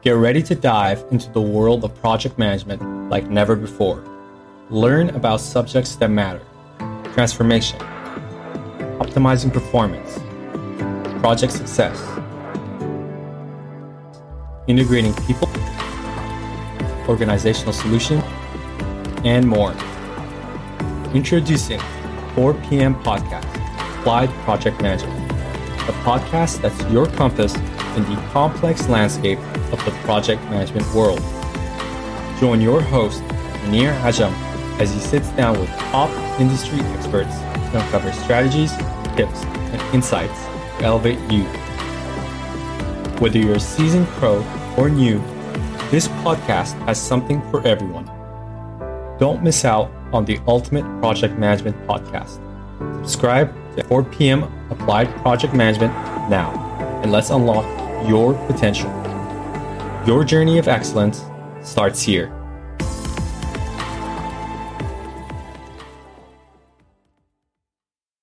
Get ready to dive into the world of project management like never before. Learn about subjects that matter transformation, optimizing performance, project success, integrating people, organizational solution, and more. Introducing 4 p.m. Podcast, Applied Project Management, a podcast that's your compass in the complex landscape of the project management world. Join your host, Mounir Ajam, as he sits down with top industry experts to uncover strategies, tips, and insights to elevate you. Whether you're a seasoned pro or new, this podcast has something for everyone. Don't miss out on the Ultimate Project Management Podcast. Subscribe to 4 p.m. Applied Project Management now, and let's unlock your potential. Your journey of excellence starts here.